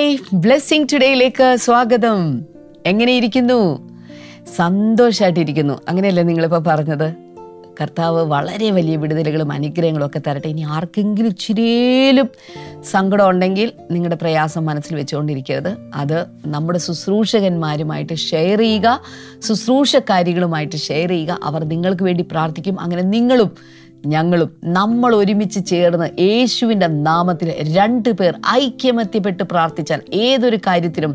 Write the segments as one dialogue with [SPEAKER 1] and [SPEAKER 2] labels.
[SPEAKER 1] Hi blessing ടുഡേയിലേക്ക് സ്വാഗതം. എങ്ങനെയിരിക്കുന്നു? സന്തോഷമായിട്ടിരിക്കുന്നു അങ്ങനെയല്ലേ നിങ്ങളിപ്പോൾ പറഞ്ഞത്? കർത്താവ് വളരെ വലിയ വിടുതലുകളും അനുഗ്രഹങ്ങളും ഒക്കെ തരട്ടെ. ഇനി ആർക്കെങ്കിലും ഇച്ചിരിയിലും സങ്കടം ഉണ്ടെങ്കിൽ നിങ്ങളുടെ പ്രയാസം മനസ്സിൽ വെച്ചുകൊണ്ടിരിക്കരുത്. അത് നമ്മുടെ ശുശ്രൂഷകന്മാരുമായിട്ട് ഷെയർ ചെയ്യുക ശുശ്രൂഷക്കാരികളുമായിട്ട് ഷെയർ ചെയ്യുക. അവർ നിങ്ങൾക്ക് വേണ്ടി പ്രാർത്ഥിക്കും. അങ്ങനെ നിങ്ങളും ഞങ്ങളും നമ്മൾ ഒരുമിച്ച് ചേർന്ന് യേശുവിന്റെ നാമത്തിൽ രണ്ട് പേർ ഐക്യമത്യപ്പെട്ട് പ്രാർത്ഥിച്ചാൽ ഏതൊരു കാര്യത്തിലും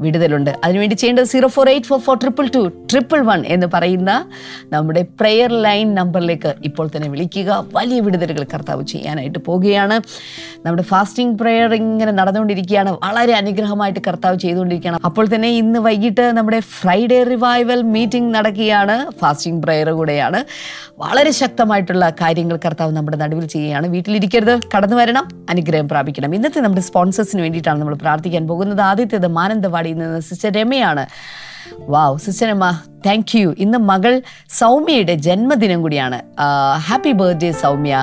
[SPEAKER 1] വിടുതലുണ്ട്. അതിനുവേണ്ടി ചെയ്യേണ്ടത് zero four eight four four triple two triple one എന്ന് പറയുന്ന നമ്മുടെ പ്രെയർ ലൈൻ നമ്പറിലേക്ക് ഇപ്പോൾ തന്നെ വിളിക്കുക. വലിയ വിടുതലുകൾ കർത്താവ് ചെയ്യാനായിട്ട് പോവുകയാണ് നമ്മുടെ ഫാസ്റ്റിംഗ് പ്രെയർ ഇങ്ങനെ നടന്നുകൊണ്ടിരിക്കുകയാണ്. വളരെ അനുഗ്രഹമായിട്ട് കർത്താവ് ചെയ്തുകൊണ്ടിരിക്കുകയാണ്. അപ്പോൾ തന്നെ ഇന്ന് വൈകിട്ട് നമ്മുടെ ഫ്രൈഡേ റിവൈവൽ മീറ്റിംഗ് നടക്കുകയാണ്. ഫാസ്റ്റിംഗ് പ്രെയർ കൂടെയാണ്. വളരെ ശക്തമായിട്ടുള്ള കാര്യങ്ങൾ കർത്താവ് നമ്മുടെ നടുവിൽ ചെയ്യുകയാണ്. വീട്ടിലിരിക്കരുത്. കടന്നു വരണം. അനുഗ്രഹം പ്രാപിക്കണം. ഇന്നത്തെ നമ്മുടെ സ്പോൺസേഴ്സിന് വേണ്ടിയിട്ടാണ് നമ്മൾ പ്രാർത്ഥിക്കാൻ പോകുന്നത്. ആദ്യത്തേത് മാനന്തവാടിയിൽ നിന്ന് sister രമയാണ്. Wow sister Rama thank you ഇന്ന് മകൾ സൗമ്യയുടെ ജന്മദിനം കൂടിയാണ്. Happy birthday Soumya.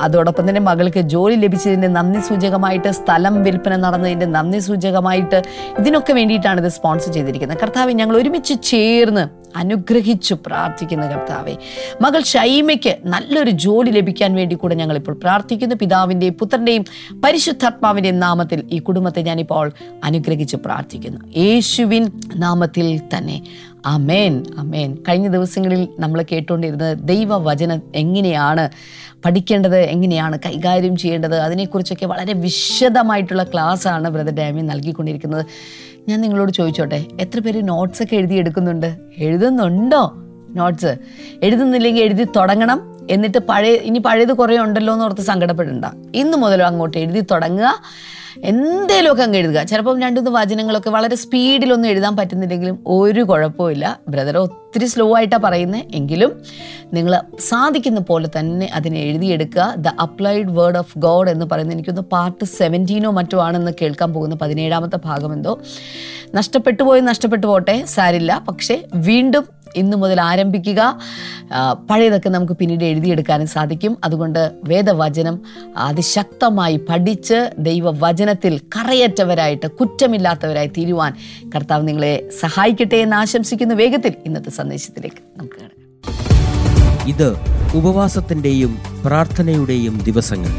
[SPEAKER 1] അതോടൊപ്പം തന്നെ മകൾക്ക് ജോലി ലഭിച്ചതിന്റെ നന്ദി സൂചകമായിട്ട് സ്ഥലം വിൽപ്പന നടന്നതിന്റെ നന്ദി സൂചകമായിട്ട് ഇതിനൊക്കെ വേണ്ടിയിട്ടാണ് ഇത് സ്പോൺസർ ചെയ്തിരിക്കുന്നത്. കർത്താവ് ഞങ്ങൾ ഒരുമിച്ച് ചേർന്ന് അനുഗ്രഹിച്ചു പ്രാർത്ഥിക്കുന്ന കർത്താവെ. മകൾ ഷൈമയ്ക്ക് നല്ലൊരു ജോലി ലഭിക്കാൻ വേണ്ടി കൂടെ ഞങ്ങളിപ്പോൾ പ്രാർത്ഥിക്കുന്നു. പിതാവിന്റെയും പുത്രന്റെയും പരിശുദ്ധാത്മാവിന്റെയും നാമത്തിൽ ഈ കുടുംബത്തെ ഞാനിപ്പോൾ അനുഗ്രഹിച്ച് പ്രാർത്ഥിക്കുന്നു. യേശുവിൻ നാമത്തിൽ തന്നെ. അമേൻ അമേൻ കഴിഞ്ഞ ദിവസങ്ങളിൽ നമ്മൾ കേട്ടുകൊണ്ടിരുന്നത് ദൈവവചനം എങ്ങനെയാണ് പഠിക്കേണ്ടത് എങ്ങനെയാണ് കൈകാര്യം ചെയ്യേണ്ടത് അതിനെക്കുറിച്ചൊക്കെ വളരെ വിശദമായിട്ടുള്ള ക്ലാസ്സാണ് ബ്രദർ ഡാമി നൽകിക്കൊണ്ടിരിക്കുന്നത്. ഞാൻ നിങ്ങളോട് ചോദിച്ചോട്ടെ എത്ര പേര് നോട്ട്സ് ഒക്കെ എഴുതി എടുക്കുന്നുണ്ട് എഴുതുന്നുണ്ടോ? നോട്ട്സ് എഴുതുന്നില്ലെങ്കിൽ എഴുതി തുടങ്ങണം. എന്നിട്ട് പഴയ ഇനി പഴയത് കുറേ ഉണ്ടല്ലോ എന്ന് ഓർത്ത് സങ്കടപ്പെടണ്ട. ഇന്ന് മുതലോ അങ്ങോട്ട് എഴുതി തുടങ്ങുക. എന്തേലുമൊക്കെ അങ്ങ് എഴുതുക. ചിലപ്പം രണ്ടുമൂന്ന് വചനങ്ങളൊക്കെ വളരെ സ്പീഡിലൊന്നും എഴുതാൻ പറ്റുന്നില്ലെങ്കിലും ഒരു കുഴപ്പമില്ല ബ്രദർ ഒത്തിരി സ്ലോ ആയിട്ടാണ് പറയുന്നത് എങ്കിലും നിങ്ങൾ സാധിക്കുന്ന പോലെ തന്നെ അതിനെ എഴുതിയെടുക്കുക. The applied word of God എന്ന് പറയുന്നത് എനിക്കൊന്ന് പാർട്ട് സെവന്റീനോ മറ്റോ ആണെന്ന് കേൾക്കാൻ പോകുന്ന പതിനേഴാമത്തെ ഭാഗം എന്തോ. നഷ്ടപ്പെട്ടു പോയി നഷ്ടപ്പെട്ടു പോട്ടെ സാരില്ല. പക്ഷേ വീണ്ടും ഇന്നു മുതൽ ആരംഭിക്കുക. പഴയതൊക്കെ നമുക്ക് പിന്നീട് എഴുതിയെടുക്കാനും സാധിക്കും. അതുകൊണ്ട് വേദവചനം അതിശക്തമായി പഠിച്ച് ദൈവവചനത്തിൽ കറയറ്റവരായിട്ട് കുറ്റമില്ലാത്തവരായി തീരുവാൻ കർത്താവ് നിങ്ങളെ സഹായിക്കട്ടെ എന്ന് ആശംസിക്കുന്ന. വേഗത്തിൽ ഇന്നത്തെ സന്ദേശത്തിലേക്ക് നമുക്ക്
[SPEAKER 2] ഇത് ഉപവാസത്തിന്റെയും പ്രാർത്ഥനയുടെയും ദിവസങ്ങൾ.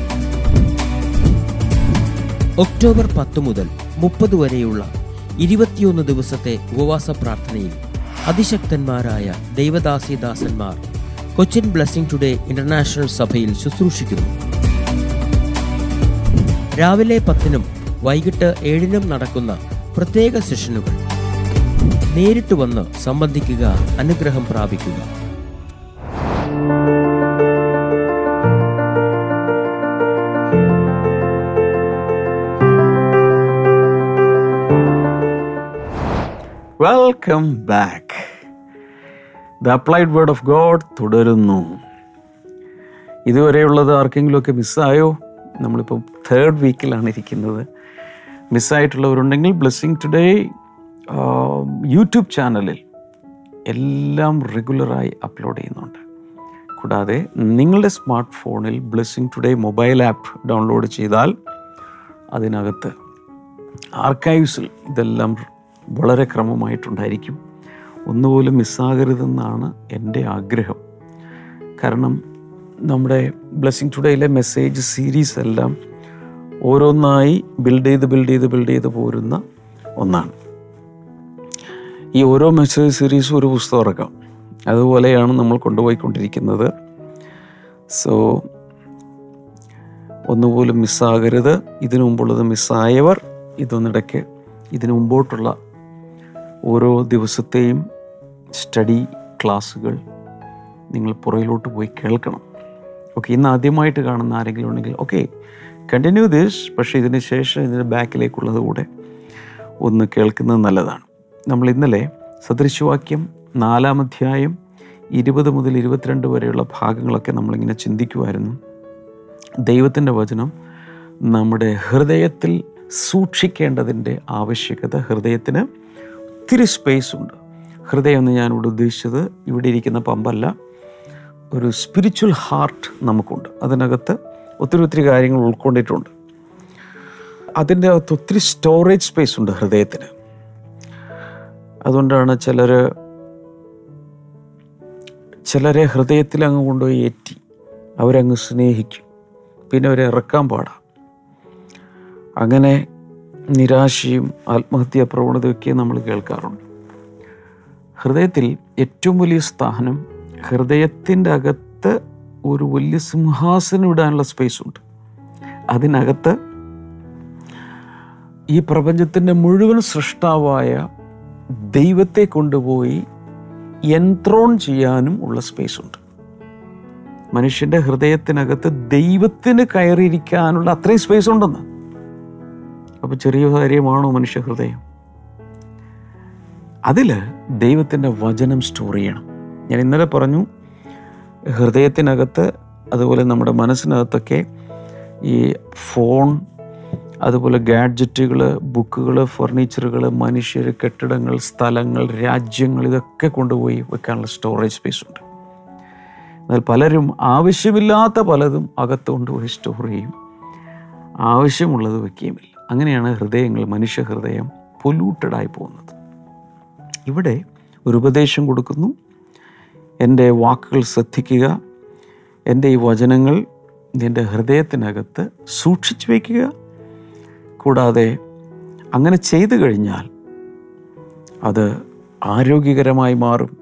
[SPEAKER 2] ഒക്ടോബർ പത്ത് മുതൽ മുപ്പത് വരെയുള്ള ഇരുപത്തിയൊന്ന് ദിവസത്തെ ഉപവാസ പ്രാർത്ഥനയിൽ അതിശക്തന്മാരായ ദൈവദാസിദാസന്മാർ കൊച്ചിൻ ബ്ലെസ്സിംഗ് ടുഡേ ഇന്റർനാഷണൽ സഭയിൽ ശുശ്രൂഷിക്കുന്നു. രാവിലെ പത്തിനും വൈകിട്ട് ഏഴിനും നടക്കുന്ന പ്രത്യേക സെഷനുകൾ. നേരിട്ട് വന്ന് സംബന്ധിക്കുക അനുഗ്രഹം പ്രാപിക്കുക.
[SPEAKER 3] Welcome back the applied word of God തുടരുന്നു. ഇതുവരെയുള്ളത് ആർക്കെങ്കിലുമൊക്കെ മിസ്സായോ? നമ്മളിപ്പോൾ തേർഡ് വീക്കിലാണ് ഇരിക്കുന്നത്. മിസ്സായിട്ടുള്ളവരുണ്ടെങ്കിൽ ബ്ലെസ്സിങ് ടുഡേ യൂട്യൂബ് ചാനലിൽ എല്ലാം റെഗുലറായി അപ്ലോഡ് ചെയ്യുന്നുണ്ട്. കൂടാതെ നിങ്ങളുടെ സ്മാർട്ട് ഫോണിൽ blessing today mobile app download ചെയ്താൽ അതിനകത്ത് ആർക്കൈവ്സിൽ ഇതെല്ലാം വളരെ ക്രമമായിട്ടുണ്ടായിരിക്കും. ഒന്നുപോലും മിസ്സാകരുതെന്നാണ് എന്റെ ആഗ്രഹം. കാരണം നമ്മുടെ ബ്ലെസ്സിങ് ടുഡേയിലെ മെസ്സേജ് സീരീസ് എല്ലാം ഓരോന്നായി ബിൽഡ് ചെയ്ത് ബിൽഡ് ചെയ്ത് ബിൽഡ് ചെയ്ത് പോരുന്ന ഒന്നാണ്. ഈ ഓരോ മെസ്സേജ് സീരീസും ഒരു പുസ്തകം ഇറക്കാം. അതുപോലെയാണ് നമ്മൾ കൊണ്ടുപോയിക്കൊണ്ടിരിക്കുന്നത്. സോ ഒന്നുപോലും മിസ്സാകരുത്. ഇതിനു മുമ്പുള്ളത് മിസ്സായവർ ഇതൊന്നിടയ്ക്ക് ഇതിനു മുമ്പോട്ടുള്ള ഓരോ ദിവസത്തെയും സ്റ്റഡി ക്ലാസ്സുകൾ നിങ്ങൾ പുറയിലോട്ട് പോയി കേൾക്കണം. ഓക്കെ ഇന്ന് ആദ്യമായിട്ട് കാണുന്ന ആരെങ്കിലും ഉണ്ടെങ്കിൽ ഓക്കെ കണ്ടിന്യൂ ദിസ് പക്ഷേ ഇതിന് ശേഷം ഇതിന്റെ ബാക്കിലേക്കുള്ളത് കൂടെ ഒന്ന് കേൾക്കുന്നത് നല്ലതാണ്. നമ്മൾ ഇന്നലെ സദൃശവാക്യം നാലാം അധ്യായം ഇരുപത് മുതൽ ഇരുപത്തിരണ്ട് വരെയുള്ള ഭാഗങ്ങളൊക്കെ നമ്മളിങ്ങനെ ചിന്തിക്കുമായിരുന്നു ദൈവത്തിന്റെ വചനം നമ്മുടെ ഹൃദയത്തിൽ സൂക്ഷിക്കേണ്ടതിന്റെ ആവശ്യകത ഹൃദയത്തിന് ഒത്തിരി സ്പേസ് ഉണ്ട്. ഹൃദയം എന്ന് ഞാൻ ഇവിടെ ഉദ്ദേശിച്ചത് ഇവിടെ ഇരിക്കുന്ന പമ്പല്ല. ഒരു സ്പിരിച്വൽ ഹാർട്ട് നമുക്കുണ്ട്. അതിനകത്ത് ഒത്തിരി ഒത്തിരി കാര്യങ്ങൾ ഉൾക്കൊണ്ടിട്ടുണ്ട്. അതിന്റെ അകത്ത് ഒത്തിരി സ്റ്റോറേജ് സ്പേസ് ഉണ്ട് ഹൃദയത്തിന്. അതുകൊണ്ടാണ് ചിലർ ചിലരെ ഹൃദയത്തിൽ അങ്ങ് കൊണ്ടുപോയി ഏറ്റി. അവരങ്ങ് സ്നേഹിക്കും. പിന്നെ അവരെ ഇറക്കാൻ പാടാം. അങ്ങനെ നിരാശയും ആത്മഹത്യാ പ്രവണതയൊക്കെ നമ്മൾ കേൾക്കാറുണ്ട്. ഹൃദയത്തിൽ ഏറ്റവും വലിയ സ്ഥാനം ഹൃദയത്തിന്റെ അകത്ത് ഒരു വലിയ സിംഹാസനം ഇടാനുള്ള സ്പേസ് ഉണ്ട്. അതിനകത്ത് ഈ പ്രപഞ്ചത്തിന്റെ മുഴുവൻ സൃഷ്ടാവായ ദൈവത്തെ കൊണ്ടുപോയി എൻത്രോൺ ചെയ്യാനും ഉള്ള സ്പേസ് ഉണ്ട്. മനുഷ്യന്റെ ഹൃദയത്തിനകത്ത് ദൈവത്തിന് കയറിയിരിക്കാനുള്ള അത്രയും സ്പേസ് ഉണ്ടെന്ന്. അപ്പൊ ചെറിയ കാര്യമാണോ മനുഷ്യ ഹൃദയം അതിൽ ദൈവത്തിന്റെ വചനം സ്റ്റോർ ചെയ്യണം. ഞാൻ ഇന്നലെ പറഞ്ഞു ഹൃദയത്തിനകത്ത് അതുപോലെ നമ്മുടെ മനസ്സിനകത്തൊക്കെ ഈ ഫോൺ അതുപോലെ ഗാഡ്ജറ്റുകൾ ബുക്കുകൾ ഫർണിച്ചറുകൾ മനുഷ്യർ കെട്ടിടങ്ങൾ സ്ഥലങ്ങൾ രാജ്യങ്ങൾ ഇതൊക്കെ കൊണ്ടുപോയി വെക്കാനുള്ള സ്റ്റോറേജ് സ്പേസ് ഉണ്ട്. എന്നാൽ പലരും ആവശ്യമില്ലാത്ത പലതും അകത്ത് കൊണ്ടുപോയി സ്റ്റോർ ചെയ്യും. ആവശ്യമുള്ളത് വെക്കുകയുമില്ല. അങ്ങനെയാണ് ഹൃദയങ്ങൾ മനുഷ്യ ഹൃദയം പൊല്യൂട്ടഡായി പോകുന്നത്. ഇവിടെ ഒരു ഉപദേശം കൊടുക്കുന്നു. എന്റെ വാക്കുകൾ ശ്രദ്ധിക്കുക. എന്റെ ഈ വചനങ്ങൾ നിന്റെ ഹൃദയത്തിനകത്ത് സൂക്ഷിച്ചു വയ്ക്കുക. കൂടാതെ അങ്ങനെ ചെയ്തു കഴിഞ്ഞാൽ അത് ആരോഗ്യകരമായി മാറും.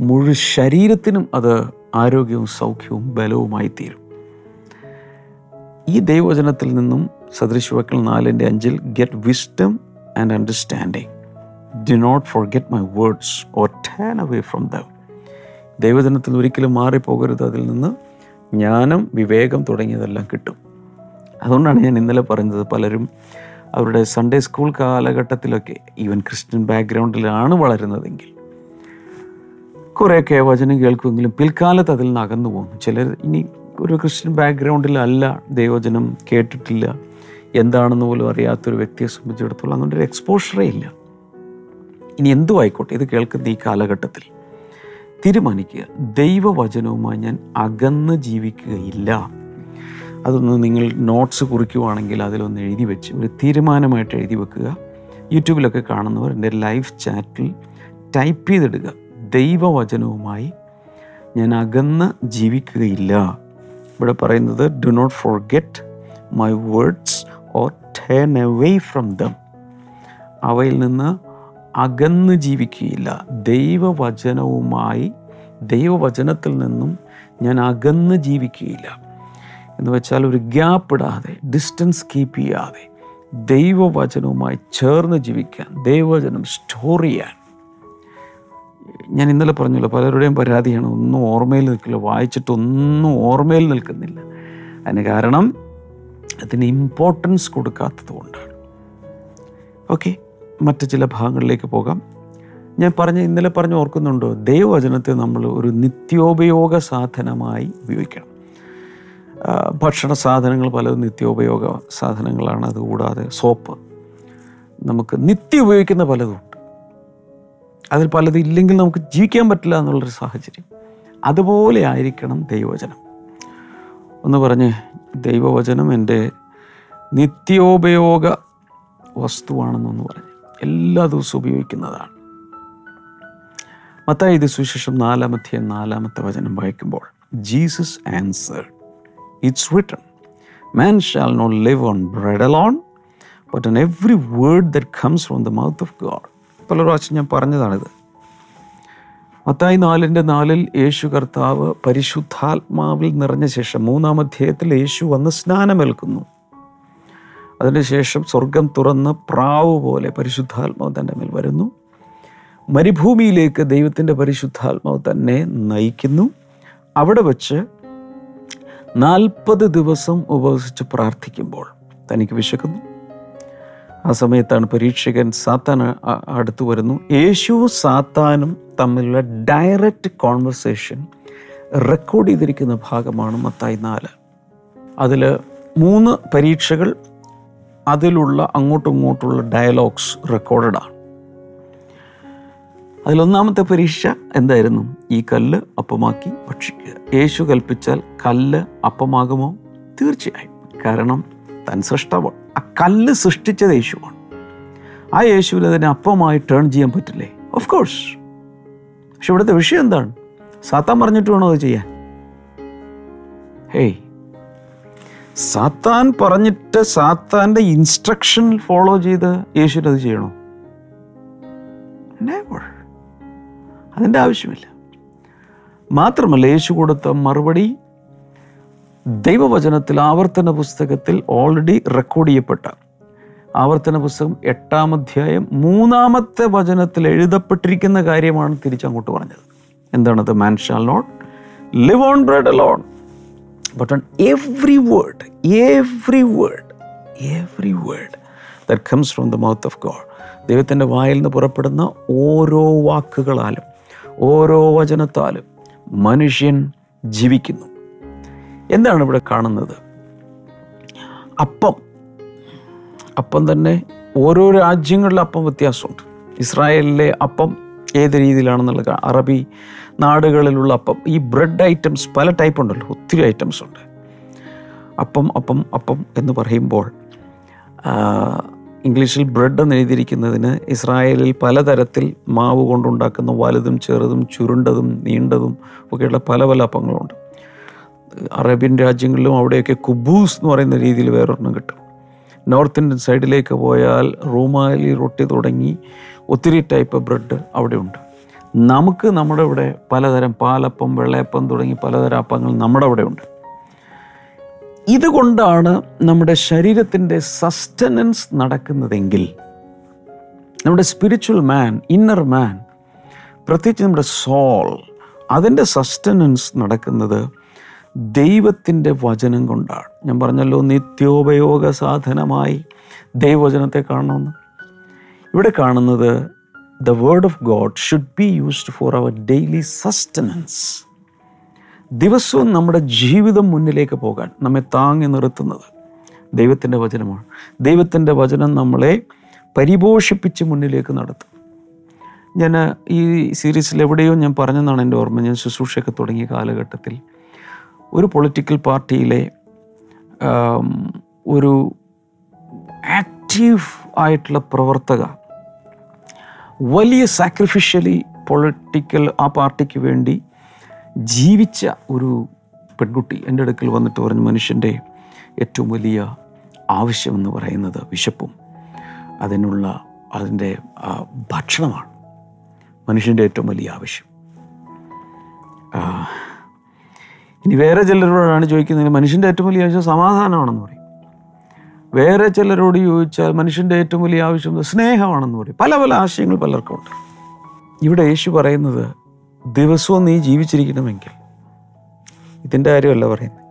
[SPEAKER 3] മുഴു ശരീരത്തിനും അത് ആരോഗ്യവും സൗഖ്യവും ബലവുമായി തീരും. ഈ ദൈവവചനത്തിൽ നിന്നും സദൃശവാക്കൾ നാലിന്റെ അഞ്ചിൽ get wisdom and understanding do not forget my words or turn away from them ദൈവജനത്തിൽ ഒരിക്കലും മാറിപ്പോകരുത്. അതിൽ നിന്ന് ജ്ഞാനം വിവേകം തുടങ്ങിയതെല്ലാം കിട്ടും. അതുകൊണ്ടാണ് ഞാൻ ഇന്നലെ പറഞ്ഞത് പലരും അവരുടെ സൺഡേ സ്കൂൾ കാലഘട്ടത്തിലൊക്കെ ഈവൻ ക്രിസ്ത്യൻ ബാക്ക്ഗ്രൗണ്ടിലാണ് വളരുന്നതെങ്കിൽ. കുറേയൊക്കെ വചനം കേൾക്കുമെങ്കിലും പിൽക്കാലത്ത് അതിൽ നിന്ന് അകന്നു പോകുന്നു. ചിലർ ഇനി ഒരു ക്രിസ്ത്യൻ ബാക്ക്ഗ്രൗണ്ടിലല്ല ദൈവചനം കേട്ടിട്ടില്ല. എന്താണെന്ന് പോലും അറിയാത്തൊരു വ്യക്തിയെ സംബന്ധിച്ചിടത്തോളം അങ്ങനെ ഒരു എക്സ്പോഷറേ ഇല്ല. ഇനി എന്തു ആയിക്കോട്ടെ ഇത് കേൾക്കുന്ന ഈ കാലഘട്ടത്തിൽ തീരുമാനിക്കുക. ദൈവവചനവുമായി ഞാൻ അകന്ന് ജീവിക്കുകയില്ല. അതൊന്ന് നിങ്ങൾ നോട്ട്സ് കുറിക്കുവാണെങ്കിൽ അതിലൊന്ന് എഴുതി വെച്ച് ഒരു തീരുമാനമായിട്ട് എഴുതി വെക്കുക. യൂട്യൂബിലൊക്കെ കാണുന്നവർ എന്റെ ലൈവ് ചാറ്റിൽ ടൈപ്പ് ചെയ്തിടുക. ദൈവവചനവുമായി ഞാൻ അകന്ന് ജീവിക്കുകയില്ല. ഇവിടെ പറയുന്നത് do not forget my words or turn away from them അവയിൽ നിന്ന് അകന്ന് ജീവിക്കുകയില്ല. ദൈവവചനവുമായി ദൈവവചനത്തിൽ നിന്നും ഞാൻ അകന്ന് ജീവിക്കുകയില്ല. എന്ന് വെച്ചാൽ ഒരു ഗ്യാപ്പ് ഇടാതെ ഡിസ്റ്റൻസ് കീപ്പ് ചെയ്യാതെ ദൈവവചനവുമായി ചേർന്ന് ജീവിക്കാൻ ദൈവവചനം സ്റ്റോർ ചെയ്യാൻ. ഞാൻ ഇന്നലെ പറഞ്ഞല്ലോ പലരുടെയും പരാതിയാണ് ഒന്നും ഓർമ്മയിൽ നിൽക്കില്ല വായിച്ചിട്ടൊന്നും ഓർമ്മയിൽ നിൽക്കുന്നില്ല. അതിന് കാരണം അതിന് ഇമ്പോർട്ടൻസ് കൊടുക്കാത്തത് കൊണ്ടാണ്. ഓക്കെ മറ്റു ചില ഭാഗങ്ങളിലേക്ക് പോകാം. ഞാൻ പറഞ്ഞ ഇന്നലെ പറഞ്ഞ് ഓർക്കുന്നുണ്ടോ? ദൈവവചനത്തെ നമ്മൾ ഒരു നിത്യോപയോഗ സാധനമായി ഉപയോഗിക്കണം. ഭക്ഷണ സാധനങ്ങൾ പലതും നിത്യോപയോഗ സാധനങ്ങളാണ്. അതുകൂടാതെ സോപ്പ്. നമുക്ക് നിത്യം ഉപയോഗിക്കുന്ന പലതും ഉണ്ട്. അതിൽ പലതും ഇല്ലെങ്കിൽ നമുക്ക് ജീവിക്കാൻ പറ്റില്ല എന്നുള്ളൊരു സാഹചര്യം. അതുപോലെ ആയിരിക്കണം ദൈവവചനം. ഒന്ന് പറഞ്ഞ് ദൈവവചനം എന്റെ നിത്യോപയോഗ വസ്തുവാണെന്നൊന്ന് പറഞ്ഞു എല്ലാ ദിവസവും ഉപയോഗിക്കുന്നതാണ്. മത്തായി ഇത് സുവിശേഷം നാലാമത്തെ നാലാമത്തെ വചനം വായിക്കുമ്പോൾ Jesus answer it's written man shall not live on bread alone but on every word that comes from the mouth of God പല പ്രാവശ്യം ഞാൻ പറഞ്ഞതാണിത്. മത്തായി നാലിന്റെ നാലിൽ യേശു കർത്താവ് പരിശുദ്ധാത്മാവിൽ നിറഞ്ഞ ശേഷം മൂന്നാം അധ്യായത്തിൽ യേശു വന്ന് സ്നാനമേൽക്കുന്നു. അതിനുശേഷം സ്വർഗം തുറന്ന് പ്രാവ് പോലെ പരിശുദ്ധാത്മാവ് തന്റെ മേൽ വരുന്നു. മരുഭൂമിയിലേക്ക് ദൈവത്തിന്റെ പരിശുദ്ധാത്മാവ് തന്നെ നയിക്കുന്നു. അവിടെ വച്ച് നാൽപ്പത് ദിവസം ഉപവസിച്ച് പ്രാർത്ഥിക്കുമ്പോൾ തനിക്ക് വിശക്കുന്നു. ആ സമയത്താണ് പരീക്ഷകൻ സാത്താൻ അടുത്ത് വരുന്നു. യേശു സാത്താനും തമ്മിലുള്ള ഡയറക്റ്റ് കോൺവെർസേഷൻ റെക്കോർഡ് ചെയ്തിരിക്കുന്ന ഭാഗമാണ് മത്തായി നാല്. അതിൽ മൂന്ന് പരീക്ഷകൾ അതിലുള്ള അങ്ങോട്ടും ഇങ്ങോട്ടുള്ള ഡയലോഗ്സ് റെക്കോർഡഡാണ് അതിലൊന്നാമത്തെ പരീക്ഷ എന്തായിരുന്നു? ഈ കല്ല് അപ്പമാക്കി ഭക്ഷിക്കുക. യേശു കൽപ്പിച്ചാൽ കല്ല് അപ്പമാകുമോ? തീർച്ചയായും. കാരണം താൻ സൃഷ്ടമാണ് ആ കല്ല് സൃഷ്ടിച്ചത് യേശുവാണ്. ആ യേശുവിൽ അതിനെ അപ്പമായി ടേൺ ചെയ്യാൻ പറ്റില്ലേ? ഓഫ് കോഴ്സ് പക്ഷെ ഇവിടുത്തെ വിഷയം എന്താണ്? സാത്താൻ പറഞ്ഞിട്ട് വേണോ അത് ചെയ്യാൻ? ഹേയ് സാത്താൻ പറഞ്ഞിട്ട് സാത്താന്റെ ഇൻസ്ട്രക്ഷൻ ഫോളോ ചെയ്ത് യേശുവിന് അത് ചെയ്യണോ. അതിന്റെ ആവശ്യമില്ല. മാത്രമല്ല യേശു കൊടുത്ത മറുപടി ദൈവവചനത്തിൽ ആവർത്തന പുസ്തകത്തിൽ ഓൾറെഡി റെക്കോർഡ് ചെയ്യപ്പെട്ട ആവർത്തന പുസ്തകം എട്ടാം അധ്യായം മൂന്നാമത്തെ വചനത്തിൽ എഴുതപ്പെട്ടിരിക്കുന്ന കാര്യമാണ് തിരിച്ചങ്ങോട്ട് പറഞ്ഞത്. എന്താണത് man shall not live on bread alone but on every word every word every word that comes from the mouth of God ദൈവത്തിന്റെ വായിൽ നിന്ന് പുറപ്പെടുന്ന ഓരോ വാക്കുകളാലും ഓരോ വചനത്താലും മനുഷ്യൻ ജീവിക്കുന്നു. എന്താണ് ഇവിടെ കാണുന്നത്? അപ്പം. അപ്പം തന്നെ ഓരോ രാജ്യങ്ങളിലെ അപ്പം വ്യത്യാസമുണ്ട്. ഇസ്രായേലിലെ അപ്പം ഏത് രീതിയിലാണെന്നുള്ള അറബി നാടുകളിലുള്ള അപ്പം. ഈ ബ്രെഡ് ഐറ്റംസ് പല ടൈപ്പ് ഉണ്ടല്ലോ. ഒത്തിരി ഐറ്റംസ് ഉണ്ട്. അപ്പം അപ്പം അപ്പം എന്ന് പറയുമ്പോൾ ഇംഗ്ലീഷിൽ ബ്രെഡ് എന്ന് എഴുതിയിരിക്കുന്നതിന് ഇസ്രായേലിൽ പലതരത്തിൽ മാവ് കൊണ്ടുണ്ടാക്കുന്ന വലുതും ചെറുതും ചുരുണ്ടതും നീണ്ടതും ഒക്കെയുള്ള പല പല അപ്പങ്ങളുണ്ട്. അറേബ്യൻ രാജ്യങ്ങളിലും അവിടെയൊക്കെ കുബൂസ് എന്ന് പറയുന്ന രീതിയിൽ വേറൊരെണ്ണം കിട്ടും. നോർത്ത് ഇന്ത്യൻ സൈഡിലേക്ക് പോയാൽ റൂമാലി റൊട്ടി തുടങ്ങി ഒത്തിരി ടൈപ്പ് ബ്രെഡ് അവിടെ ഉണ്ട് നമുക്ക് നമ്മുടെ ഇവിടെ പലതരം പാലപ്പം വെള്ളയപ്പം തുടങ്ങി പലതരം അപ്പങ്ങൾ നമ്മുടെ അവിടെ ഉണ്ട് ഇതുകൊണ്ടാണ് നമ്മുടെ ശരീരത്തിന്റെ സസ്റ്റനൻസ് നടക്കുന്നതെങ്കിൽ നമ്മുടെ സ്പിരിച്വൽ മാൻ ഇന്നർ മാൻ പ്രത്യേകിച്ച് നമ്മുടെ സോൾ അതിന്റെ സസ്റ്റനൻസ് നടക്കുന്നത് ദൈവത്തിന്റെ വചനം കൊണ്ടാണ്. ഞാൻ പറഞ്ഞല്ലോ നിത്യോപയോഗ സാധനമായി ദൈവവചനത്തെ കാണണമെന്ന്. ഇവിടെ കാണുന്നത് the word of God should be used for our daily sustenance ദിവസവും നമ്മുടെ ജീവിതം മുന്നിലേക്ക് പോകാൻ നമ്മെ താങ്ങി നിർത്തുന്നത് ദൈവത്തിന്റെ വചനമാണ്. ദൈവത്തിന്റെ വചനം നമ്മളെ പരിപോഷിപ്പിച്ച് മുന്നിലേക്ക് നടത്തും. ഞാൻ ഈ സീരീസിൽ എവിടെയോ ഞാൻ പറഞ്ഞെന്നാണ് എന്റെ ഓർമ്മ. ഞാൻ ശുശ്രൂഷയൊക്കെ തുടങ്ങിയ കാലഘട്ടത്തിൽ ഒരു പൊളിറ്റിക്കൽ പാർട്ടിയിലെ ഒരു ആക്റ്റീവ് ആയിട്ടുള്ള പ്രവർത്തക വലിയ സാക്രിഫിഷ്യലി പൊളിറ്റിക്കൽ ആ പാർട്ടിക്ക് വേണ്ടി ജീവിച്ച ഒരു പെൺകുട്ടി എന്റെ അടുക്കൽ വന്നിട്ട് പറഞ്ഞ മനുഷ്യന്റെ ഏറ്റവും വലിയ ആവശ്യമെന്ന് പറയുന്നത് വിശപ്പും അതിനുള്ള അതിന്റെ ഭക്ഷണമാണ് മനുഷ്യന്റെ ഏറ്റവും വലിയ ആവശ്യം. ഇനി വേറെ ചിലരോടാണ് ചോദിക്കുന്നത് മനുഷ്യന്റെ ഏറ്റവും വലിയ ആവശ്യം സമാധാനമാണെന്ന് പറയും. വേറെ ചിലരോട് ചോദിച്ചാൽ മനുഷ്യന്റെ ഏറ്റവും വലിയ ആവശ്യം സ്നേഹമാണെന്ന് പറയും. പല പല ആശയങ്ങൾ പലർക്കും ഉണ്ട് ഇവിടെ യേശു പറയുന്നത് ദിവസവും നീ ജീവിച്ചിരിക്കണമെങ്കിൽ. ഇതിന്റെ കാര്യമല്ല പറയുന്നത്.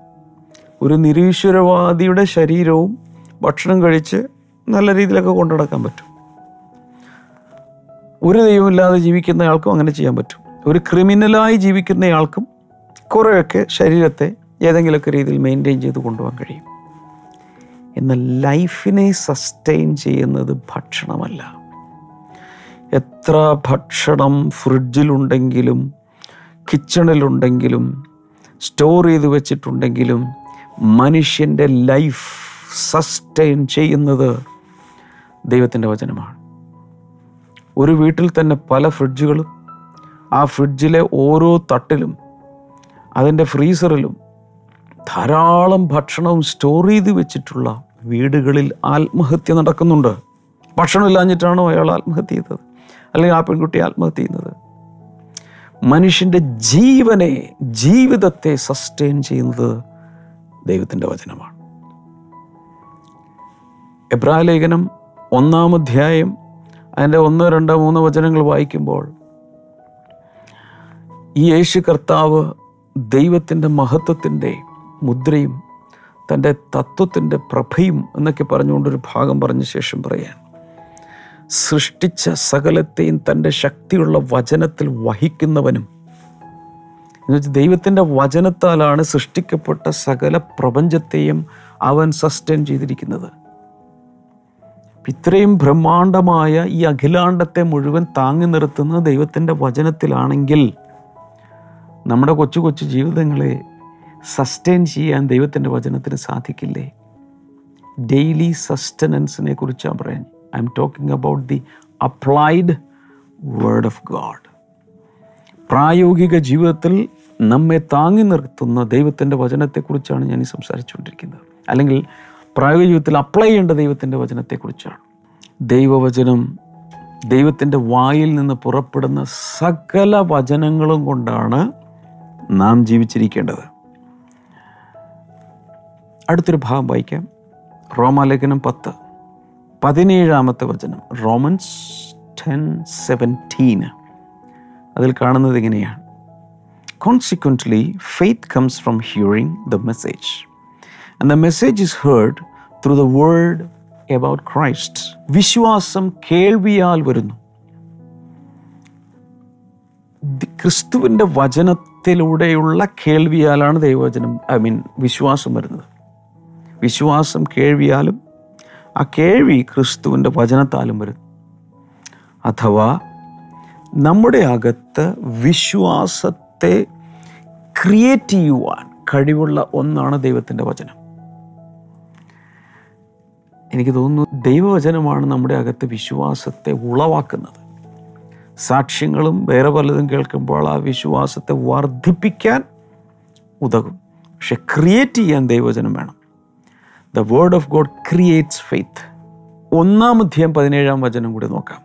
[SPEAKER 3] ഒരു നിരീശ്വരവാദിയുടെ ശരീരവും ഭക്ഷണം കഴിച്ച് നല്ല രീതിയിലൊക്കെ കൊണ്ടു നടക്കാൻ പറ്റും. ഒരു ദൈവമില്ലാതെ ജീവിക്കുന്നയാൾക്കും അങ്ങനെ ചെയ്യാൻ പറ്റും. ഒരു ക്രിമിനലായി ജീവിക്കുന്നയാൾക്കും കുറേയൊക്കെ ശരീരത്തെ ഏതെങ്കിലുമൊക്കെ രീതിയിൽ മെയിന്റെയിൻ ചെയ്ത് കൊണ്ടുപോകാൻ കഴിയും. എന്നാൽ ലൈഫിനെ സസ്റ്റെയിൻ ചെയ്യുന്നത് ഭക്ഷണമല്ല. എത്ര ഭക്ഷണം ഫ്രിഡ്ജിലുണ്ടെങ്കിലും കിച്ചണിലുണ്ടെങ്കിലും സ്റ്റോർ ചെയ്ത് വെച്ചിട്ടുണ്ടെങ്കിലും മനുഷ്യന്റെ ലൈഫ് സസ്റ്റെയിൻ ചെയ്യുന്നത് ദൈവത്തിന്റെ വചനമാണ്. ഒരു വീട്ടിൽ തന്നെ പല ഫ്രിഡ്ജുകളും ആ ഫ്രിഡ്ജിലെ ഓരോ തട്ടിലും അതിന്റെ ഫ്രീസറിലും ധാരാളം ഭക്ഷണവും സ്റ്റോർ ചെയ്ത് വെച്ചിട്ടുള്ള വീടുകളിൽ ആത്മഹത്യ നടക്കുന്നുണ്ട്. ഭക്ഷണമില്ലാഞ്ഞിട്ടാണോ അയാൾ ആത്മഹത്യ ചെയ്തത്? അല്ലെങ്കിൽ ആ പെൺകുട്ടി ആത്മഹത്യ ചെയ്യുന്നത്? മനുഷ്യന്റെ ജീവനെ ജീവിതത്തെ സസ്റ്റെയിൻ ചെയ്യുന്നത് ദൈവത്തിന്റെ വചനമാണ്. എബ്രാ ലേഖനം ഒന്നാം അധ്യായം അതിന്റെ ഒന്ന് രണ്ട് മൂന്ന് വചനങ്ങൾ വായിക്കുമ്പോൾ ഈ യേശു കർത്താവ് ദൈവത്തിന്റെ മഹത്വത്തിന്റെ മുദ്രയും തന്റെ തത്വത്തിന്റെ പ്രഭയും എന്നൊക്കെ പറഞ്ഞുകൊണ്ടൊരു ഭാഗം പറഞ്ഞ ശേഷം പറയാൻ. സൃഷ്ടിച്ച സകലത്തെയും തന്റെ ശക്തിയുള്ള വചനത്തിൽ വഹിക്കുന്നവനും എന്നുവെച്ചാൽ ദൈവത്തിന്റെ വചനത്താലാണ് സൃഷ്ടിക്കപ്പെട്ട സകല പ്രപഞ്ചത്തെയും അവൻ സസ്റ്റെയിൻ ചെയ്തിരിക്കുന്നത്. ഇത്രയും ബ്രഹ്മാണ്ഡമായ ഈ അഖിലാണ്ടത്തെ മുഴുവൻ താങ്ങി നിർത്തുന്ന ദൈവത്തിന്റെ വചനത്തിലാണെങ്കിൽ നമ്മുടെ കൊച്ചു കൊച്ചു ജീവിതങ്ങളെ സസ്റ്റെയിൻ ചെയ്യാൻ ദൈവത്തിന്റെ വചനത്തിന് സാധിക്കില്ലേ? ഡെയിലി സസ്റ്റനൻസിനെ കുറിച്ചാണ് പറയാൻ. I am talking about the applied word of God പ്രായോഗിക ജീവിതത്തിൽ നമ്മെ താങ്ങി നിർത്തുന്ന ദൈവത്തിന്റെ വചനത്തെക്കുറിച്ചാണ് ഞാൻ ഈ സംസാരിച്ചുകൊണ്ടിരിക്കുന്നത്. അല്ലെങ്കിൽ പ്രായോഗിക ജീവിതത്തിൽ അപ്ലൈ ചെയ്യേണ്ട ദൈവത്തിന്റെ വചനത്തെക്കുറിച്ചാണ് ദൈവവചനം ദൈവത്തിന്റെ വായിൽ നിന്ന് പുറപ്പെടുന്ന സകല വചനങ്ങളും കൊണ്ടാണ് നാം ജീവിച്ചിരിക്കേണ്ടത്. അടുത്തൊരു ഭാഗം വായിക്കാം. റോമാലേഖനം പത്ത് പതിനേഴാമത്തെ വചനം റോമൻസ് ടെൻ സെവന്റീൻ. അതിൽ കാണുന്നത് ഇങ്ങനെയാണ്. Consequently faith comes from hearing the message and the message is heard through the word about Christ വിശ്വാസം കേൾവിയാൽ വരുന്നു. ക്രിസ്തുവിന്റെ ക്രിസ്തുവിന്റെ വചനത്തിലൂടെയുള്ള കേൾവിയാലാണ് ദൈവവചനം ഐ മീൻ വിശ്വാസം വരുന്നത്. വിശ്വാസം കേൾവിയാലും ആ കേൾവി ക്രിസ്തുവിന്റെ വചനത്താലും വരും. അഥവാ നമ്മുടെ അകത്ത് വിശ്വാസത്തെ ക്രിയേറ്റ് ചെയ്യുവാൻ കഴിവുള്ള ഒന്നാണ് ദൈവത്തിന്റെ വചനം. എനിക്ക് തോന്നുന്നു ദൈവവചനമാണ് നമ്മുടെ അകത്ത് വിശ്വാസത്തെ ഉളവാക്കുന്നത്. സാക്ഷ്യങ്ങളും വേറെ പലതും കേൾക്കുമ്പോൾ ആ വിശ്വാസത്തെ വർദ്ധിപ്പിക്കാൻ ഉതകും. പക്ഷെ ക്രിയേറ്റ് ചെയ്യാൻ ദൈവചനം വേണം. The word of God creates faith ഒന്നാം അധ്യായം പതിനേഴാം വചനം കൂടി നോക്കാം.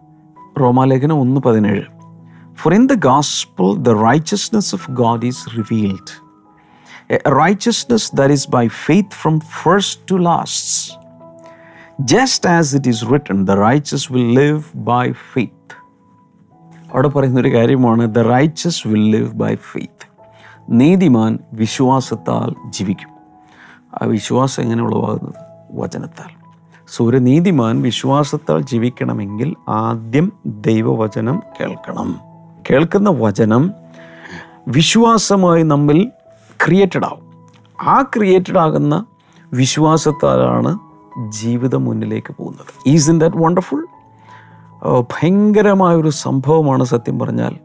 [SPEAKER 3] റോമാലേഖനം ഒന്ന് പതിനേഴ്. For in the gospel the righteousness of God is revealed righteousness that is by faith from first to last just as it is written the righteous will live by faith അവിടെ പറയുന്ന ഒരു കാര്യമാണ് the righteous will live by faith നീതിമാൻ വിശ്വാസത്താൽ ജീവിക്കും. ആ വിശ്വാസം എങ്ങനെ ഉളവാകുന്നത് വചനത്താൽ. സോ ഒരു നീതിമാൻ വിശ്വാസത്താൽ ജീവിക്കണമെങ്കിൽ ആദ്യം ദൈവവചനം കേൾക്കണം. കേൾക്കുന്ന വചനം വിശ്വാസമായി നമ്മിൽ ക്രിയേറ്റഡ് ആവും. ആ ക്രിയേറ്റഡ് ആകുന്ന വിശ്വാസത്താലാണ് ജീവിതം മുന്നിലേക്ക് പോകുന്നത്. ഈസ് ഇൻ ദാറ്റ് വണ്ടർഫുൾ ഭയങ്കരമായൊരു സംഭവമാണ് സത്യം പറഞ്ഞാൽ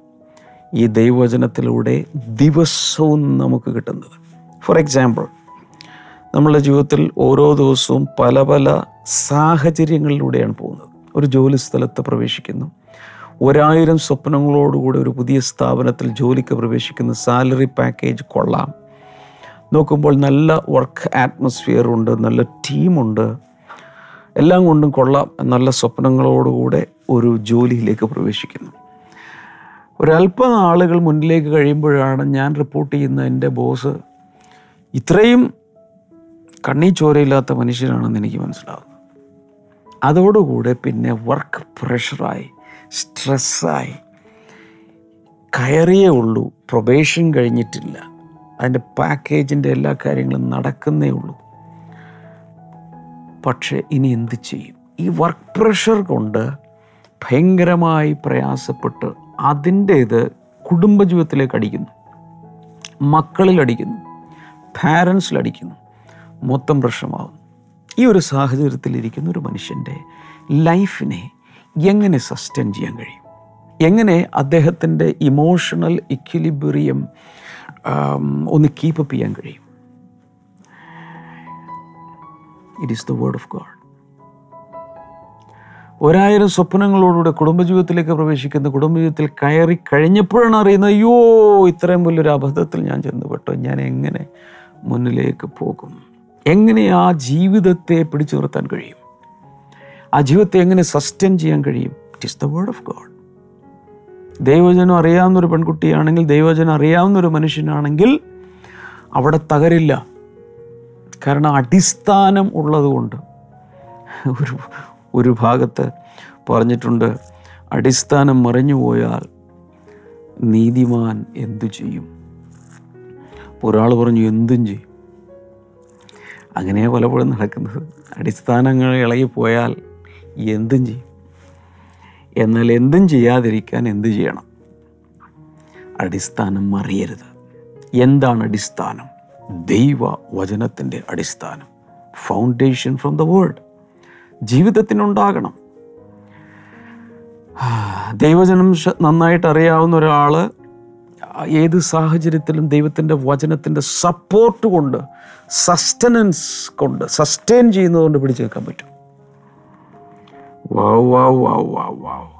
[SPEAKER 3] ഈ ദൈവവചനത്തിലൂടെ ദിവസവും നമുക്ക് കിട്ടുന്നത്. ഫോർ എക്സാമ്പിൾ നമ്മളുടെ ജീവിതത്തിൽ ഓരോ ദിവസവും പല പല സാഹചര്യങ്ങളിലൂടെയാണ് പോകുന്നത്. ഒരു ജോലി സ്ഥലത്ത് പ്രവേശിക്കുന്നു. ഒരായിരം സ്വപ്നങ്ങളോടുകൂടി ഒരു പുതിയ സ്ഥാപനത്തിൽ ജോലിക്ക് പ്രവേശിക്കുന്ന. സാലറി പാക്കേജ് കൊള്ളാം. നോക്കുമ്പോൾ നല്ല വർക്ക് ആറ്റ്മോസ്ഫിയർ ഉണ്ട് നല്ല ടീമുണ്ട് എല്ലാം കൊണ്ടും കൊള്ളാം. നല്ല സ്വപ്നങ്ങളോടുകൂടെ ഒരു ജോലിയിലേക്ക് പ്രവേശിക്കുന്നു. ഒരല്പം ആളുകൾ മുന്നിലേക്ക് കഴിയുമ്പോഴാണ് ഞാൻ റിപ്പോർട്ട് ചെയ്യുന്ന എന്റെ ബോസ് ഇത്രയും കണ്ണീ ചോരയില്ലാത്ത മനുഷ്യനാണെന്ന് എനിക്ക് മനസ്സിലാവുന്നത്. അതോടുകൂടെ പിന്നെ വർക്ക് പ്രഷറായി സ്ട്രെസ്സായി കയറിയേ ഉള്ളൂ പ്രൊബേഷൻ കഴിഞ്ഞിട്ടില്ല. അതിന്റെ പാക്കേജിന്റെ എല്ലാ കാര്യങ്ങളും നടക്കുന്നേ ഉള്ളൂ. പക്ഷേ ഇനി എന്ത് ചെയ്യും? ഈ വർക്ക് പ്രഷർ കൊണ്ട് ഭയങ്കരമായി പ്രയാസപ്പെട്ട് അതിന്റേത് കുടുംബജീവിതത്തിലേക്ക് അടിക്കുന്നു. പാരൻസിൽ അടിക്കുന്നു. മൊത്തം പ്രശ്നമാകുന്നു. ഈ ഒരു സാഹചര്യത്തിലിരിക്കുന്ന ഒരു മനുഷ്യന്റെ ലൈഫിനെ എങ്ങനെ സസ്റ്റെയിൻ ചെയ്യാൻ കഴിയും? എങ്ങനെ അദ്ദേഹത്തിന്റെ ഇമോഷണൽ ഇക്വിലിബ്രിയം ഒന്ന് കീപ്പപ്പ് ചെയ്യാൻ കഴിയും? It is the word of God ഒരായിരം സ്വപ്നങ്ങളോടുകൂടെ കുടുംബജീവിതത്തിലേക്ക് പ്രവേശിക്കുന്ന കുടുംബജീവിതത്തിൽ കയറി കഴിഞ്ഞപ്പോഴാണ് അറിയുന്നത് അയ്യോ ഇത്രയും വലിയൊരു അബദ്ധത്തിൽ ഞാൻ ചെന്നുപെട്ടോ. ഞാൻ എങ്ങനെ മുന്നിലേക്ക് പോകും? എങ്ങനെ ആ ജീവിതത്തെ പിടിച്ചു നിർത്താൻ കഴിയും? ആ ജീവിതത്തെ എങ്ങനെ സസ്റ്റെയിൻ ചെയ്യാൻ കഴിയും? It is the word of God ദൈവജനം അറിയാവുന്ന ഒരു പെൺകുട്ടിയാണെങ്കിൽ ദൈവജനം അറിയാവുന്ന ഒരു മനുഷ്യനാണെങ്കിൽ അവിടെ തകരില്ല. കാരണം അടിസ്ഥാനം ഉള്ളതുകൊണ്ട് ഒരു ഒരു ഭാഗത്ത് പറഞ്ഞിട്ടുണ്ട് അടിസ്ഥാനം മറിഞ്ഞുപോയാൽ നീതിമാൻ എന്തു ചെയ്യും? ഒരാൾ പറഞ്ഞു എന്തും ചെയ്യും. അങ്ങനെ പലപ്പോഴും നടക്കുന്നത്. അടിസ്ഥാനങ്ങൾ ഇളകിപ്പോയാൽ എന്തും ചെയ്യും. എന്നാൽ എന്തും ചെയ്യാതിരിക്കാൻ എന്തു ചെയ്യണം? അടിസ്ഥാനം മറിയരുത്. എന്താണ് അടിസ്ഥാനം? ദൈവ വചനത്തിന്റെ അടിസ്ഥാനം. ഫൗണ്ടേഷൻ ഫ്രം ദ വേൾഡ് ജീവിതത്തിനുണ്ടാകണം. ദൈവജനം നന്നായിട്ട് അറിയാവുന്ന ഒരാൾ ഏത് സാഹചര്യത്തിലും ദൈവത്തിന്റെ വചനത്തിന്റെ സപ്പോർട്ട് കൊണ്ട് സസ്റ്റനൻസ് കൊണ്ട് സസ്റ്റെയിൻ ചെയ്യുന്നതുകൊണ്ട് പിടിച്ചു നിൽക്കാൻ പറ്റും. വാവ് വാവ് വാവ് വാവ് വാവ്.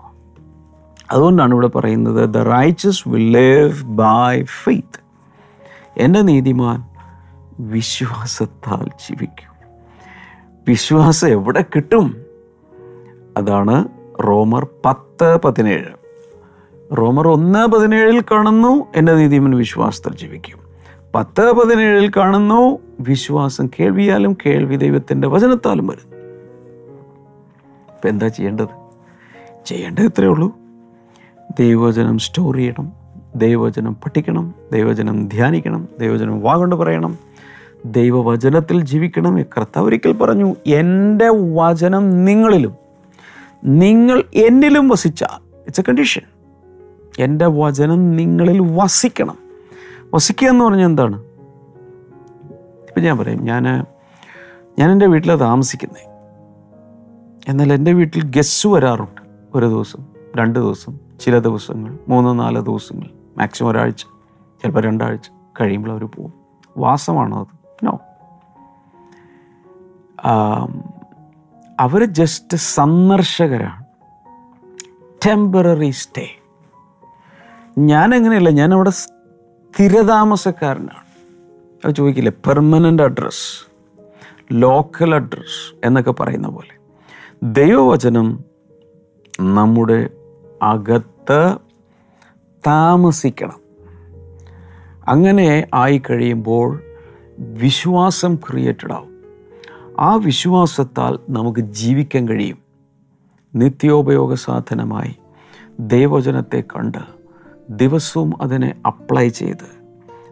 [SPEAKER 3] അതുകൊണ്ടാണ് ഇവിടെ പറയുന്നത് the righteous will live by faith എന്റെ നീതിമാൻ വിശ്വാസത്താൽ ജീവിക്കും. വിശ്വാസം എവിടെ കിട്ടും? അതാണ് റോമർ പത്ത് പതിനേഴ്. റോമർ ഒന്ന് പതിനേഴിൽ കാണുന്നു എന്റെ നീതിമൻ വിശ്വാസത്തിൽ ജീവിക്കും. പത്ത് പതിനേഴിൽ കാണുന്നു വിശ്വാസം കേൾവിയാലും കേൾവി ദൈവത്തിന്റെ വചനത്താലും വരും എന്താ ചെയ്യേണ്ടത്? ചെയ്യേണ്ടത് ഇത്രയേ ഉള്ളൂ. ദൈവവചനം സ്റ്റോർ ചെയ്യണം ദൈവവചനം പഠിക്കണം ദൈവവചനം ധ്യാനിക്കണം ദൈവവചനം വാഗൊണ്ട് പറയണം. ദൈവവചനത്തിൽ ജീവിക്കണമേ. കർത്താവ് ഒരിക്കൽ പറഞ്ഞു എന്റെ വചനം നിങ്ങളിലും നിങ്ങൾ എന്നിലും വസിച്ചാൽ. ഇറ്റ്സ് എ കണ്ടീഷൻ എന്റെ വചനം നിങ്ങളിൽ വസിക്കണം. വസിക്കുക എന്ന് പറഞ്ഞാൽ എന്താണ്? ഇപ്പം ഞാൻ പറയും ഞാൻ ഞാൻ എന്റെ വീട്ടിൽ താമസിക്കുന്നത് എന്നാൽ എന്റെ വീട്ടിൽ ഗസ്സ് വരാറുണ്ട്. ഒരു ദിവസം രണ്ട് ദിവസം ചില ദിവസങ്ങൾ മൂന്ന് നാല് ദിവസങ്ങൾ മാക്സിമം ഒരാഴ്ച ചിലപ്പോൾ രണ്ടാഴ്ച കഴിയുമ്പോൾ അവർ പോകും. വാസമാണോ അത്? അവർ ജസ്റ്റ് സന്ദർശകരാണ് ടെമ്പററി സ്റ്റേ ഞാൻ അങ്ങനെയല്ല ഞാൻ അവിടെ സ്ഥിരതാമസക്കാരനാണ്. അത് ചോദിക്കില്ലേ പെർമനന്റ് അഡ്രസ്സ് ലോക്കൽ അഡ്രസ് എന്നൊക്കെ പറയുന്ന പോലെ. ദൈവവചനം നമ്മുടെ അകത്ത് താമസിക്കണം. അങ്ങനെ ആയി കഴിയുമ്പോൾ വിശ്വാസം ക്രിയേറ്റഡ് ആവും. ആ വിശ്വാസത്താൽ നമുക്ക് ജീവിക്കാൻ കഴിയും. നിത്യോപയോഗ സാധനമായി ദൈവചനത്തെ കണ്ട് ദിവസവും അതിനെ അപ്ലൈ ചെയ്ത്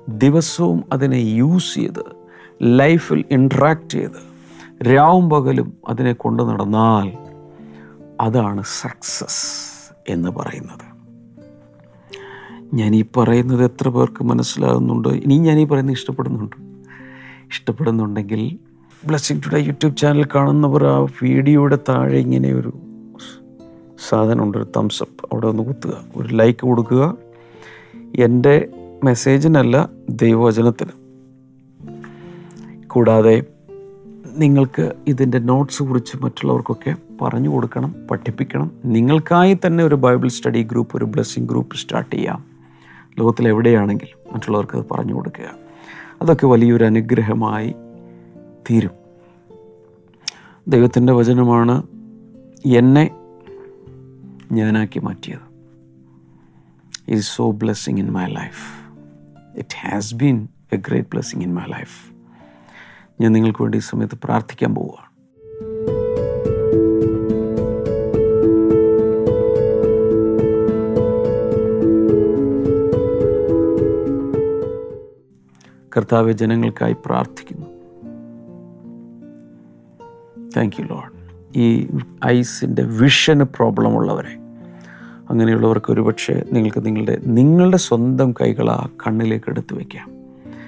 [SPEAKER 3] ദിവസവും അതിനെ യൂസ് ചെയ്ത് ലൈഫിൽ ഇൻട്രാക്ട് ചെയ്ത് രാവും പകലും അതിനെ കൊണ്ടു നടന്നാൽ അതാണ് സക്സസ് എന്ന് പറയുന്നത്. ഞാൻ ഈ പറയുന്നത് എത്ര പേർക്ക് മനസ്സിലാകുന്നുണ്ട്? ഇനി ഞാൻ ഈ പറയുന്നത് ഇഷ്ടപ്പെടുന്നുണ്ട്. ഇഷ്ടപ്പെടുന്നുണ്ടെങ്കിൽ ബ്ലെസ്സിങ് ടുഡേ യൂട്യൂബ് ചാനൽ കാണുന്നവർ ആ വീഡിയോയുടെ താഴെ ഇങ്ങനെ ഒരു സാധനമുണ്ട് ഒരു തംസപ്പ് അവിടെ ഒന്ന് കുത്തുക. ഒരു ലൈക്ക് കൊടുക്കുക. എന്റെ മെസ്സേജിനല്ല ദൈവവചനത്തിന്. കൂടാതെ നിങ്ങൾക്ക് ഇതിന്റെ നോട്ട്സ് കുറിച്ച് മറ്റുള്ളവർക്കൊക്കെ പറഞ്ഞു കൊടുക്കണം പഠിപ്പിക്കണം. നിങ്ങൾക്കായി തന്നെ ഒരു ബൈബിൾ സ്റ്റഡി ഗ്രൂപ്പ് ഒരു ബ്ലെസ്സിങ് ഗ്രൂപ്പ് സ്റ്റാർട്ട് ചെയ്യാം. ലോകത്തിൽ എവിടെയാണെങ്കിലും മറ്റുള്ളവർക്ക് അത് പറഞ്ഞു കൊടുക്കുക. അതൊക്കെ വലിയൊരു അനുഗ്രഹമായി തീരും. ദൈവത്തിന്റെ വചനമാണ് എന്നെ ഞാനാക്കി മാറ്റിയത്. It so blessing in my life it has been a great blessing in my life ഞാൻ നിങ്ങൾക്ക് വേണ്ടി ഈ സമയത്ത് പ്രാർത്ഥിക്കാൻ പോവുകയാണ്. കർത്താവ് ജനങ്ങൾക്കായി പ്രാർത്ഥിക്കുന്നു. താങ്ക് യു ലോഡ് ഈ ഐസിന്റെ വിഷന് പ്രോബ്ലമുള്ളവരെ അങ്ങനെയുള്ളവർക്ക് ഒരുപക്ഷെ നിങ്ങൾക്ക് നിങ്ങളുടെ നിങ്ങളുടെ സ്വന്തം കൈകൾ ആ കണ്ണിലേക്ക് എടുത്തു വയ്ക്കാം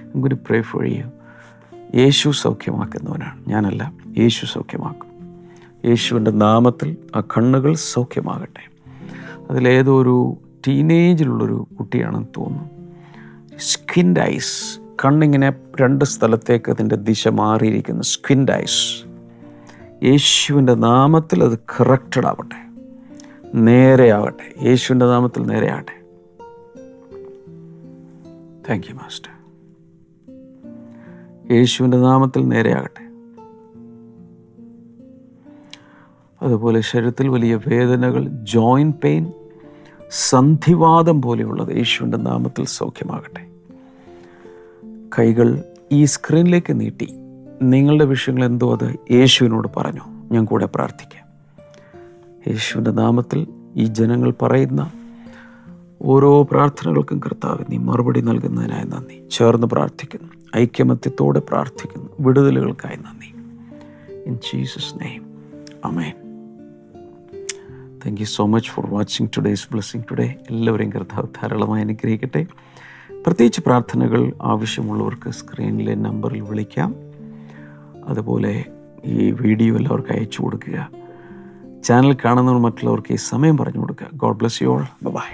[SPEAKER 3] നമുക്കൊരു പ്രേ ഫോർ യു യേശു സൗഖ്യമാക്കുന്നവനാണ്. ഞാനല്ല യേശു സൗഖ്യമാക്കും. യേശുവിന്റെ നാമത്തിൽ ആ കണ്ണുകൾ സൗഖ്യമാകട്ടെ. അതിലേതോ ഒരു ടീനേജിലുള്ളൊരു കുട്ടിയാണെന്ന് തോന്നുന്നു. Squint eyes. കണ്ണിങ്ങനെ രണ്ട് സ്ഥലത്തേക്ക് അതിന്റെ ദിശ മാറിയിരിക്കുന്നു. സ്ക്വിൻഡൈസ് യേശുവിന്റെ നാമത്തിൽ അത് കറക്റ്റഡ് ആവട്ടെ. നേരെയാവട്ടെ. യേശുവിന്റെ നാമത്തിൽ നേരെയാവട്ടെ. താങ്ക് യു മാസ്റ്റർ യേശുവിന്റെ നാമത്തിൽ നേരെയാകട്ടെ. അതുപോലെ ശരീരത്തിൽ വലിയ വേദനകൾ ജോയിൻ പെയിൻ സന്ധിവാദം പോലെയുള്ളത് യേശുവിന്റെ നാമത്തിൽ സൗഖ്യമാകട്ടെ. കൈകൾ ഈ സ്ക്രീനിലേക്ക് നീട്ടി. നിങ്ങളുടെ വിഷയങ്ങൾ എന്തോ അത് യേശുവിനോട് പറഞ്ഞു. ഞാൻ കൂടെ പ്രാർത്ഥിക്കാം. യേശുവിന്റെ നാമത്തിൽ ഈ ജനങ്ങൾ പറയുന്ന ഓരോ പ്രാർത്ഥനകൾക്കും കർത്താവ് നീ മറുപടി നൽകുന്നതിനായി നന്ദി. ചേർന്ന് പ്രാർത്ഥിക്കുന്നു. ഐക്യമത്യത്തോടെ പ്രാർത്ഥിക്കുന്നു. വിടുതലുകൾക്കായി നന്ദി. In Jesus name amen thank you so much for watching today's blessing today എല്ലാവരെയും കർത്താവ് ധാരാളമായി അനുഗ്രഹിക്കട്ടെ. പ്രത്യേകിച്ച് പ്രാർത്ഥനകൾ ആവശ്യമുള്ളവർക്ക് സ്ക്രീനിലെ നമ്പറിൽ വിളിക്കാം. അതുപോലെ ഈ വീഡിയോ എല്ലാവർക്കും അയച്ചു കൊടുക്കുക. ചാനൽ കാണുന്നവർ മറ്റുള്ളവർക്ക് ഈ സമയം പറഞ്ഞു കൊടുക്കുക. God bless you all bye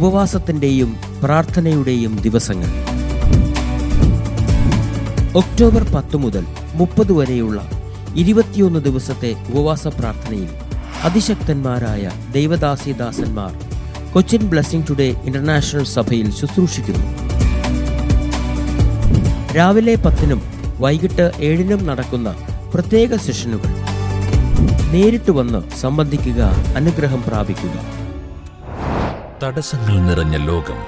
[SPEAKER 2] ഉപവാസത്തിന്റെയും പ്രാർത്ഥനയുടെയും ദിവസങ്ങൾ. ഒക്ടോബർ പത്ത് മുതൽ മുപ്പത് വരെയുള്ള ഇരുപത്തിയൊന്ന് ദിവസത്തെ ഉപവാസ പ്രാർത്ഥനയിൽ അതിശക്തന്മാരായ ദൈവദാസിദാസന്മാർ കൊച്ചിൻ ബ്ലെസ്സിംഗ് ടുഡേ ഇന്റർനാഷണൽ സഭയിൽ ശുശ്രൂഷിക്കുന്നു. രാവിലെ പത്തിനും വൈകിട്ട് ഏഴിനും നടക്കുന്ന പ്രത്യേക സെഷനുകൾ നേരിട്ട് വന്ന് സംബന്ധിക്കുക അനുഗ്രഹം പ്രാപിക്കുക
[SPEAKER 4] തടസ്സങ്ങൾ നിറഞ്ഞ ലോകം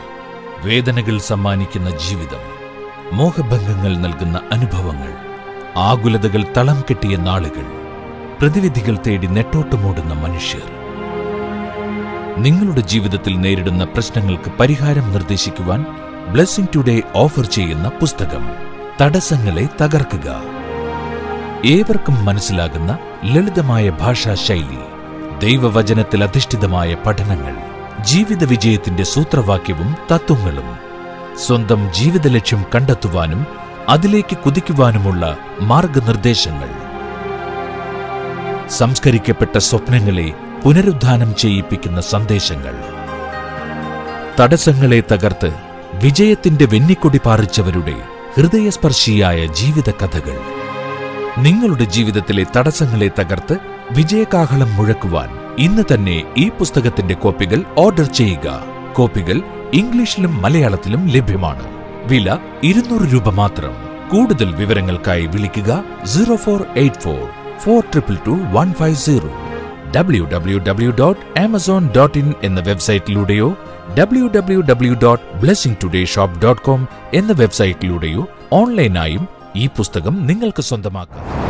[SPEAKER 4] വേദനകൾ സമ്മാനിക്കുന്ന ജീവിതം മോഹഭംഗങ്ങൾ നൽകുന്ന അനുഭവങ്ങൾ ആകുലതകൾ തളം കെട്ടിയ നാളുകൾ പ്രതിവിധികൾ തേടി നെട്ടോട്ടമോടുന്ന മനുഷ്യർ. നിങ്ങളുടെ ജീവിതത്തിൽ നേരിടുന്ന പ്രശ്നങ്ങൾക്ക് പരിഹാരം നിർദ്ദേശിക്കുവാൻ ബ്ലെസ്സിംഗ് ടുഡേ ഓഫർ ചെയ്യുന്ന പുസ്തകം തടസ്സങ്ങളെ തകർക്കുക. ഏവർക്കും മനസ്സിലാകുന്ന ലളിതമായ ഭാഷാശൈലി ദൈവവചനത്തിൽ അധിഷ്ഠിതമായ പഠനങ്ങൾ. ജീവിത വിജയത്തിന്റെ സൂത്രവാക്യവും തത്വങ്ങളും. സ്വന്തം ജീവിത ലക്ഷ്യം കണ്ടെത്തുവാനും അതിലേക്ക് കുതിക്കുവാനുമുള്ള മാർഗനിർദ്ദേശങ്ങൾ. സംസ്കരിക്കപ്പെട്ട സ്വപ്നങ്ങളെ പുനരുദ്ധാനം ചെയ്യിപ്പിക്കുന്ന സന്ദേശങ്ങൾ. തടസ്സങ്ങളെ തകർത്ത് വിജയത്തിന്റെ വെന്നിക്കൊടി പാറിച്ചവരുടെ ഹൃദയസ്പർശിയായ ജീവിത കഥകൾ. നിങ്ങളുടെ ജീവിതത്തിലെ തടസ്സങ്ങളെ തകർത്ത് വിജയകാഹളം മുഴക്കുവാൻ ഇന്ന് തന്നെ ഈ പുസ്തകത്തിന്റെ കോപ്പികൾ ഓർഡർ ചെയ്യുക. കോപ്പികൾ ഇംഗ്ലീഷിലും മലയാളത്തിലും ലഭ്യമാണ്. വില ഇരുന്നൂറ് രൂപ മാത്രം. കൂടുതൽ വിവരങ്ങൾക്കായി വിളിക്കുക zero four eight four four triple two one five zero. W W W dot Amazon dot in എന്ന വെബ്സൈറ്റിലൂടെയോ W W W dot blessing today shop dot com എന്ന വെബ്സൈറ്റിലൂടെയോ ഓൺലൈനായും ഈ പുസ്തകം നിങ്ങൾക്ക് സ്വന്തമാക്കാം.